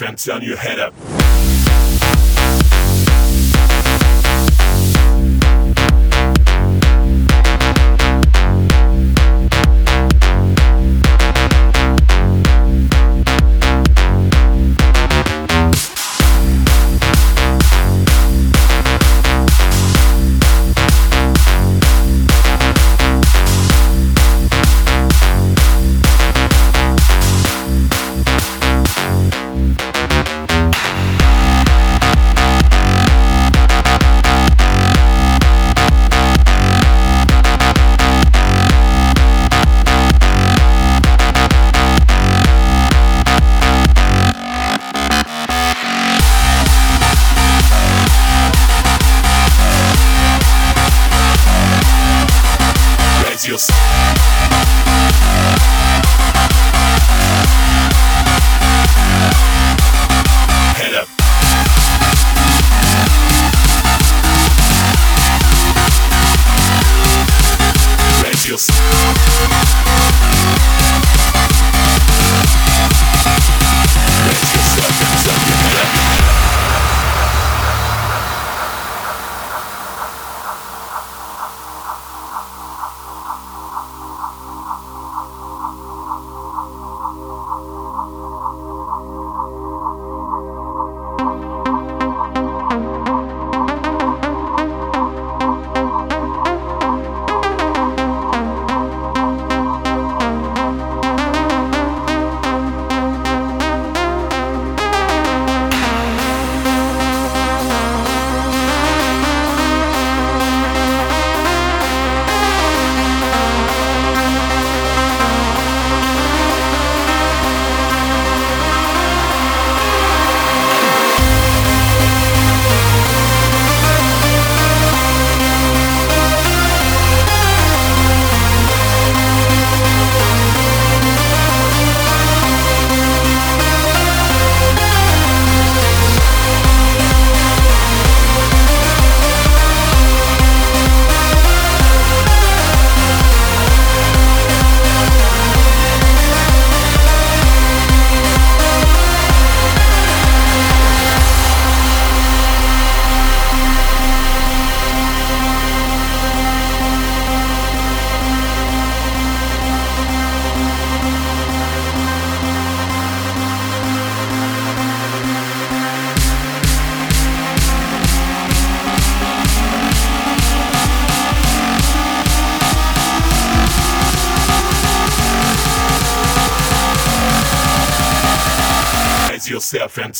And turn your head up.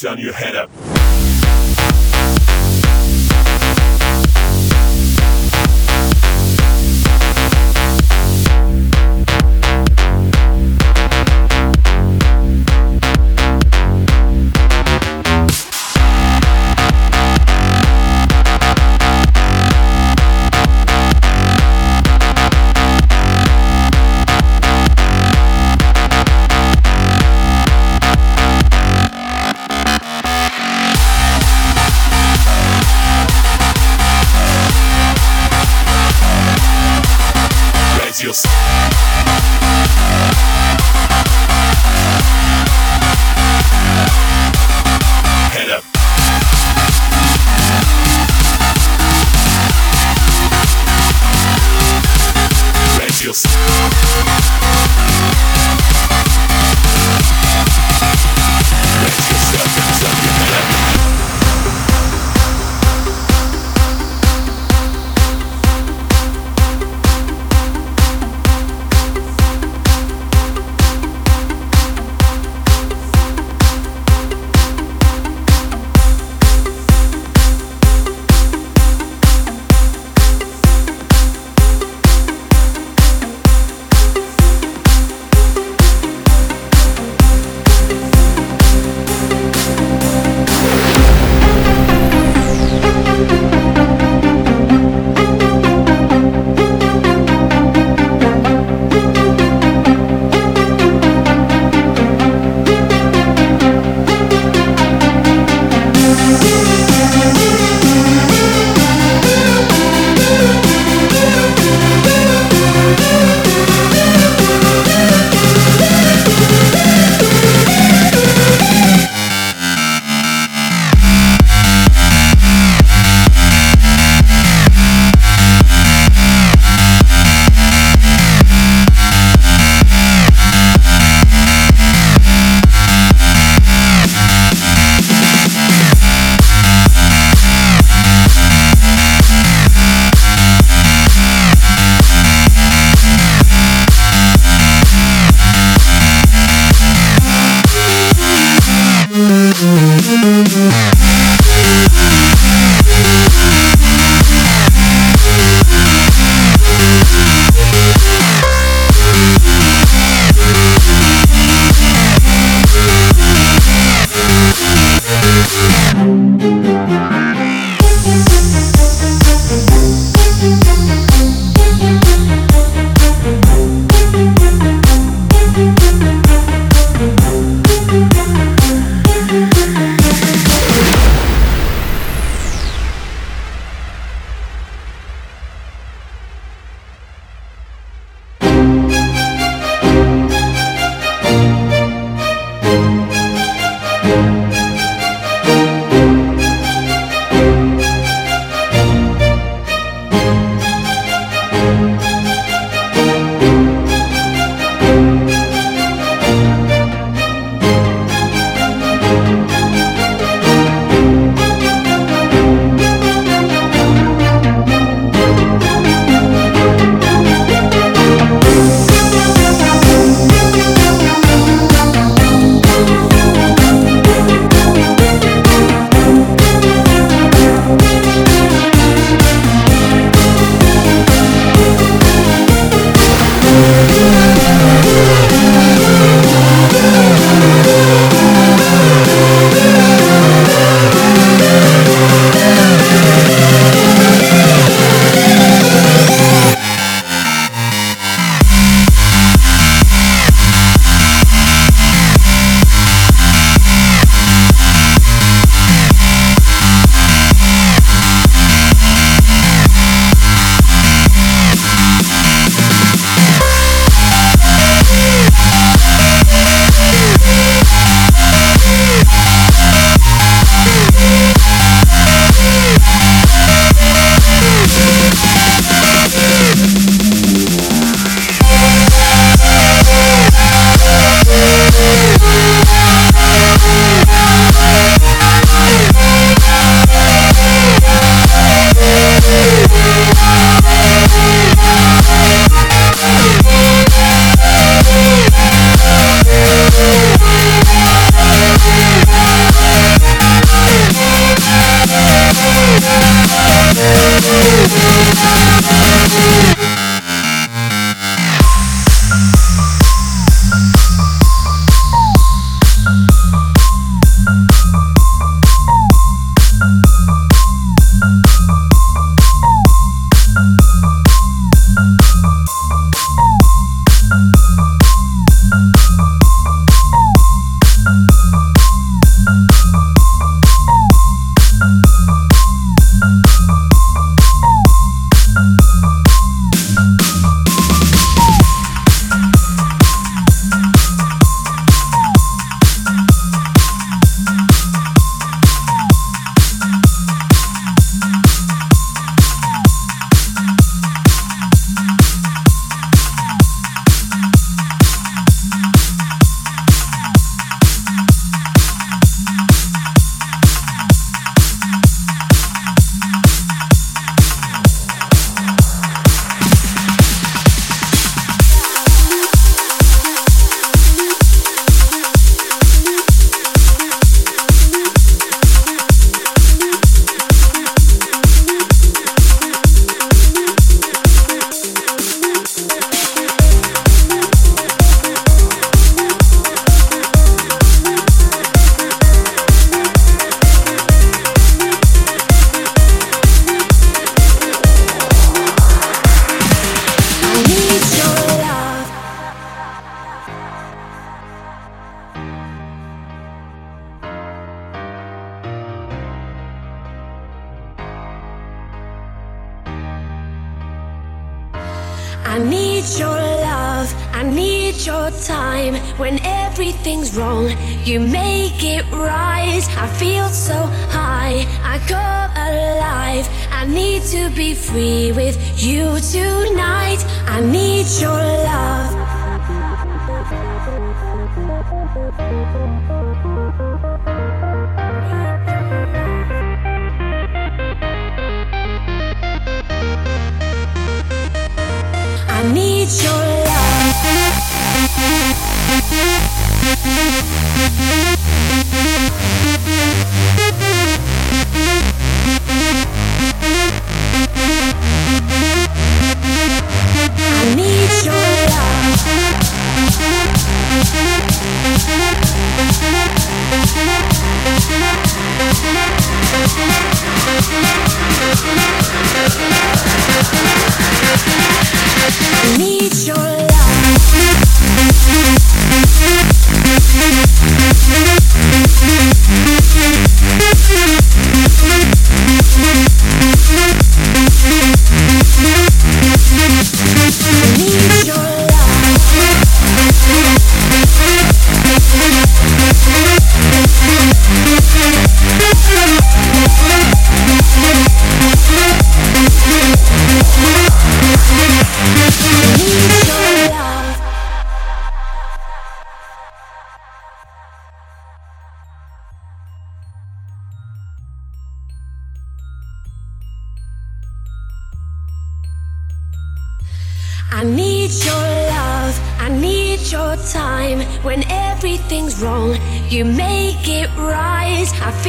Turn your head up.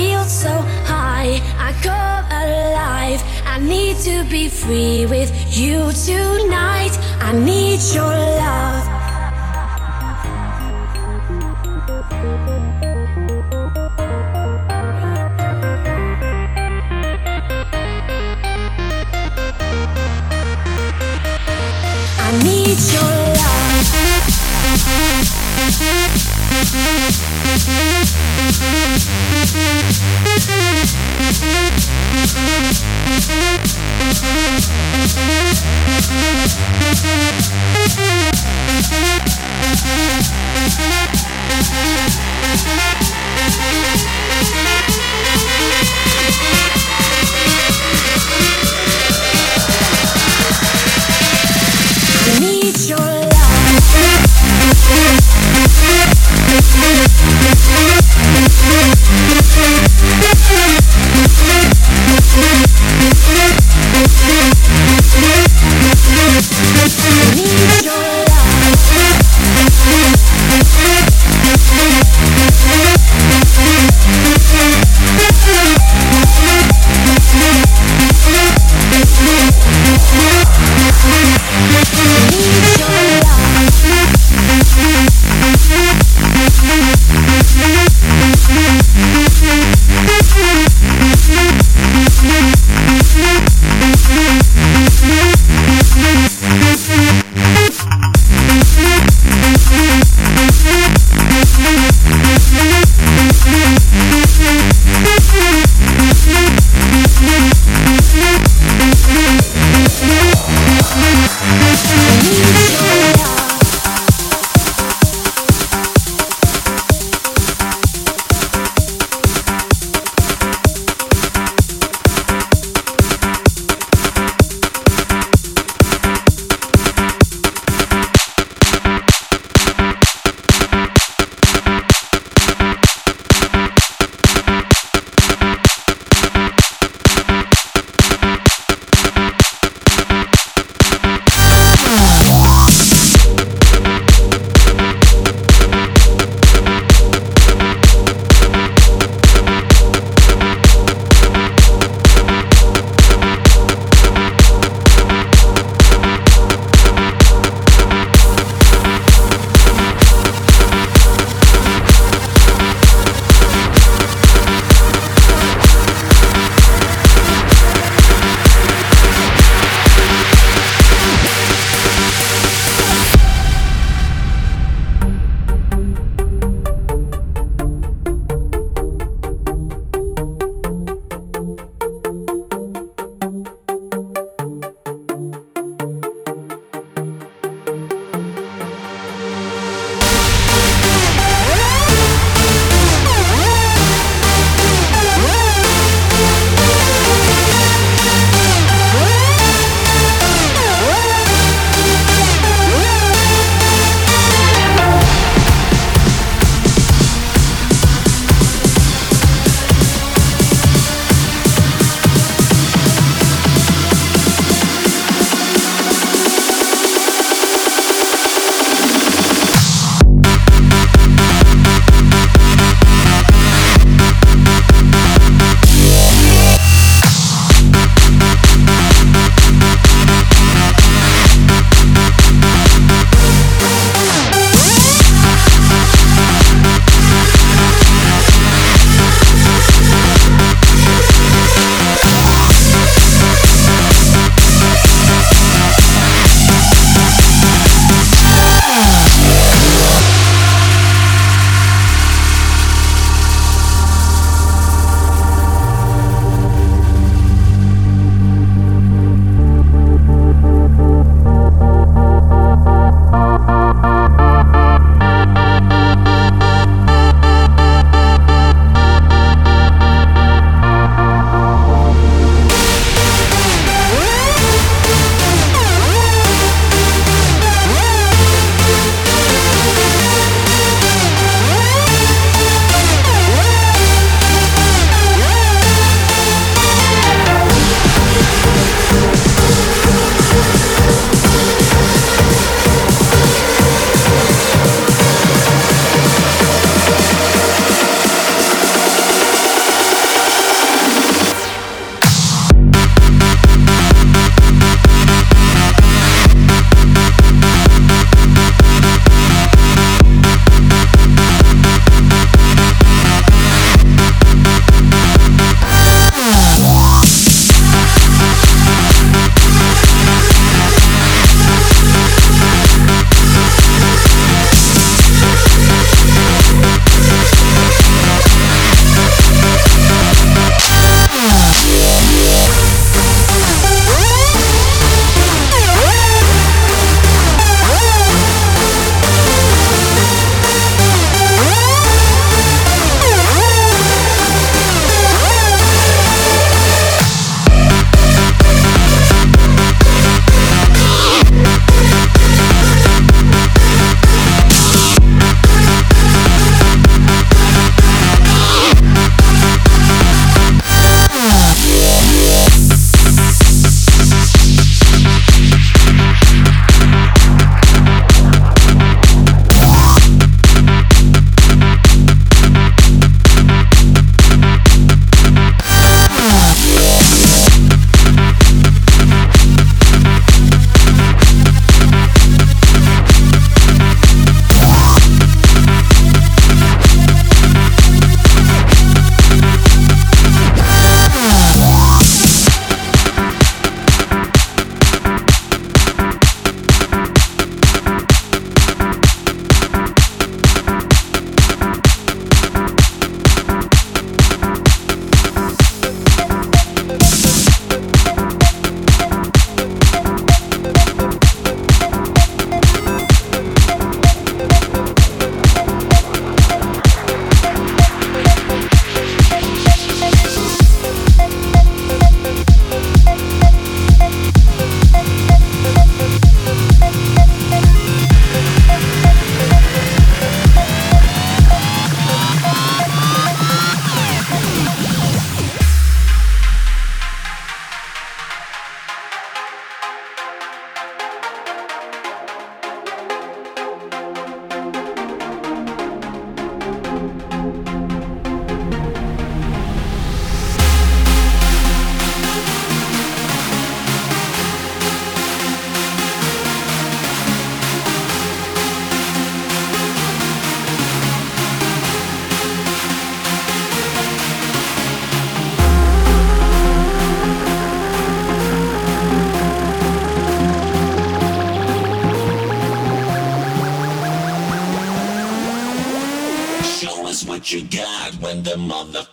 Feel so high, I come alive. I need to be free with you tonight. I need your love. I need your love. Need your love. I them on the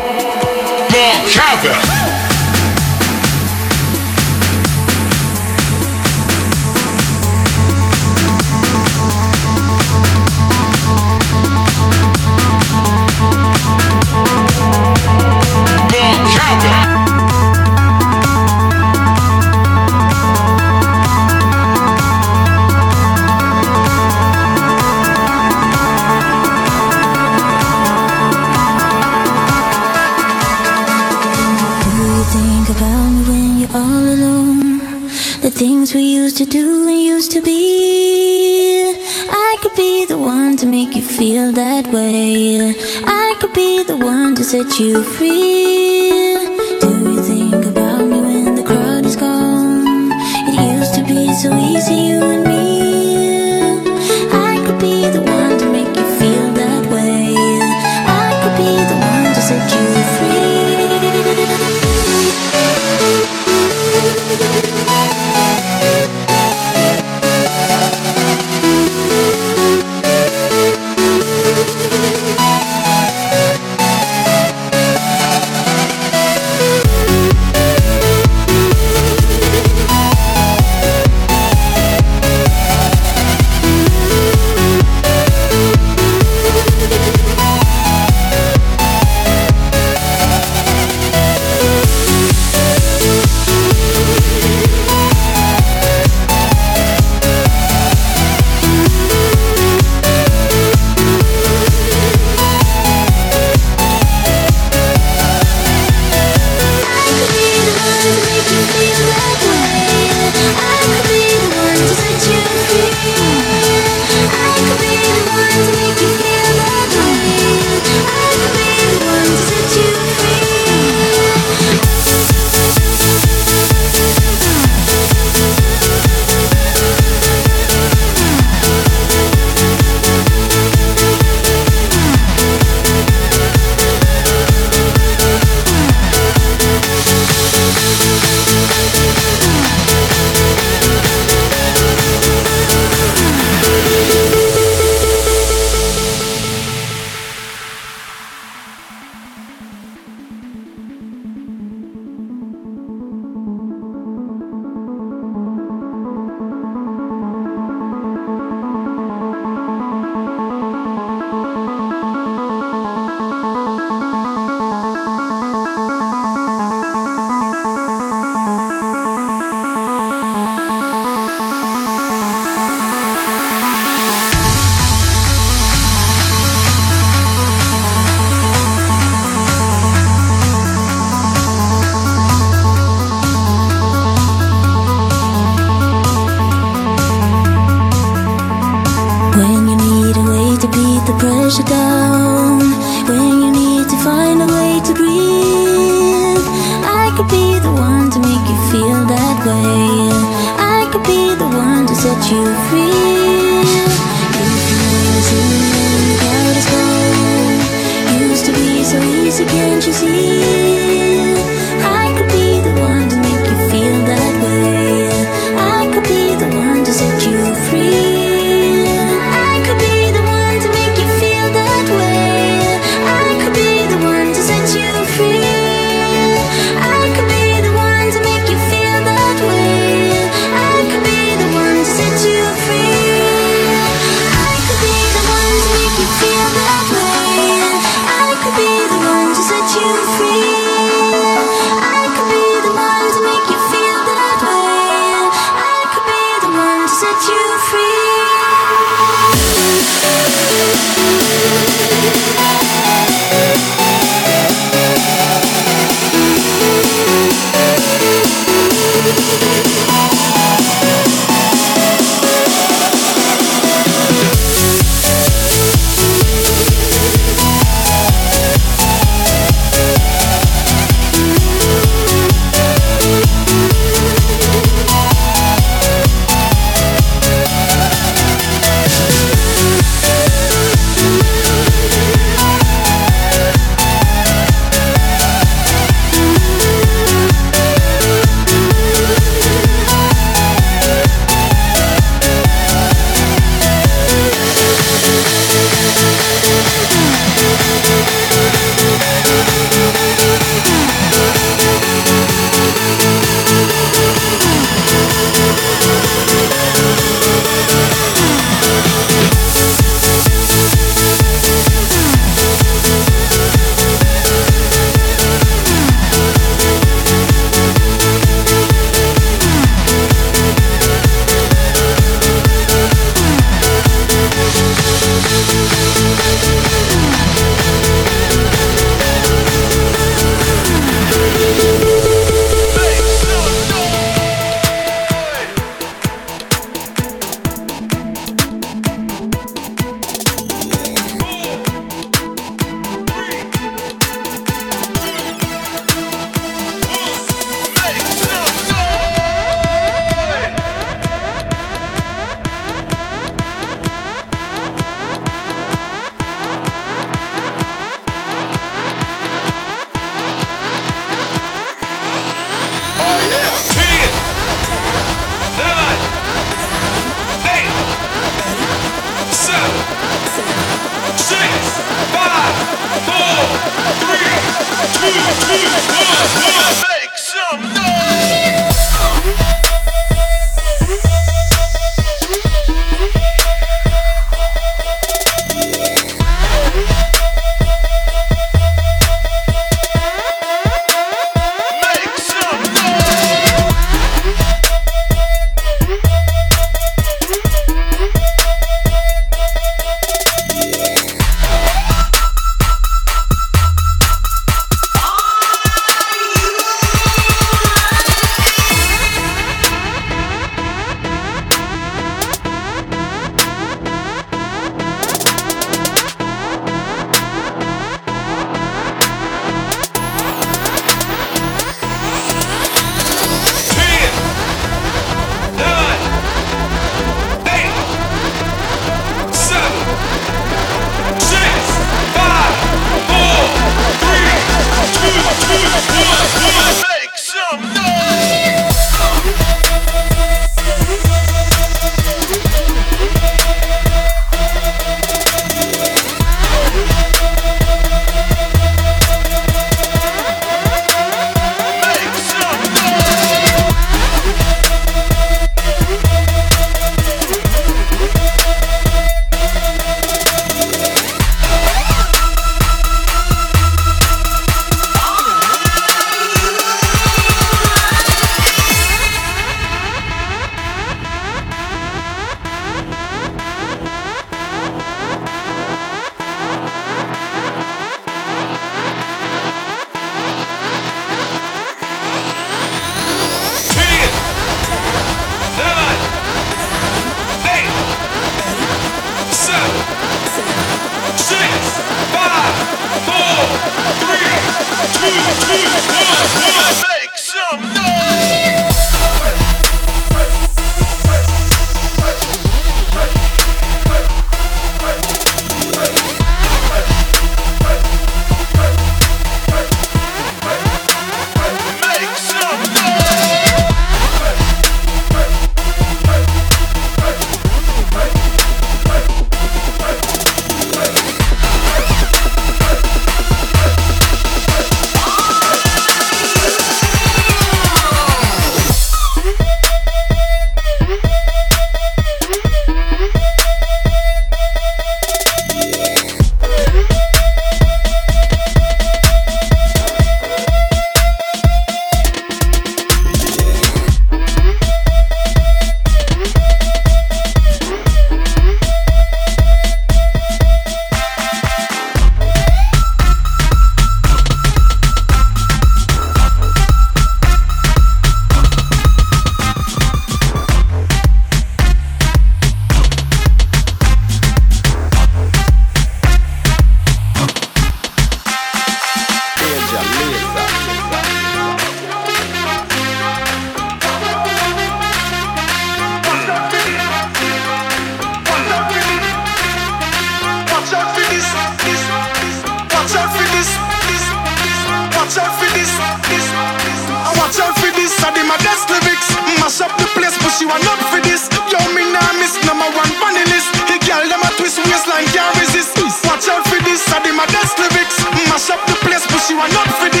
baddest lyrics. Mash up the place, but she want not for this.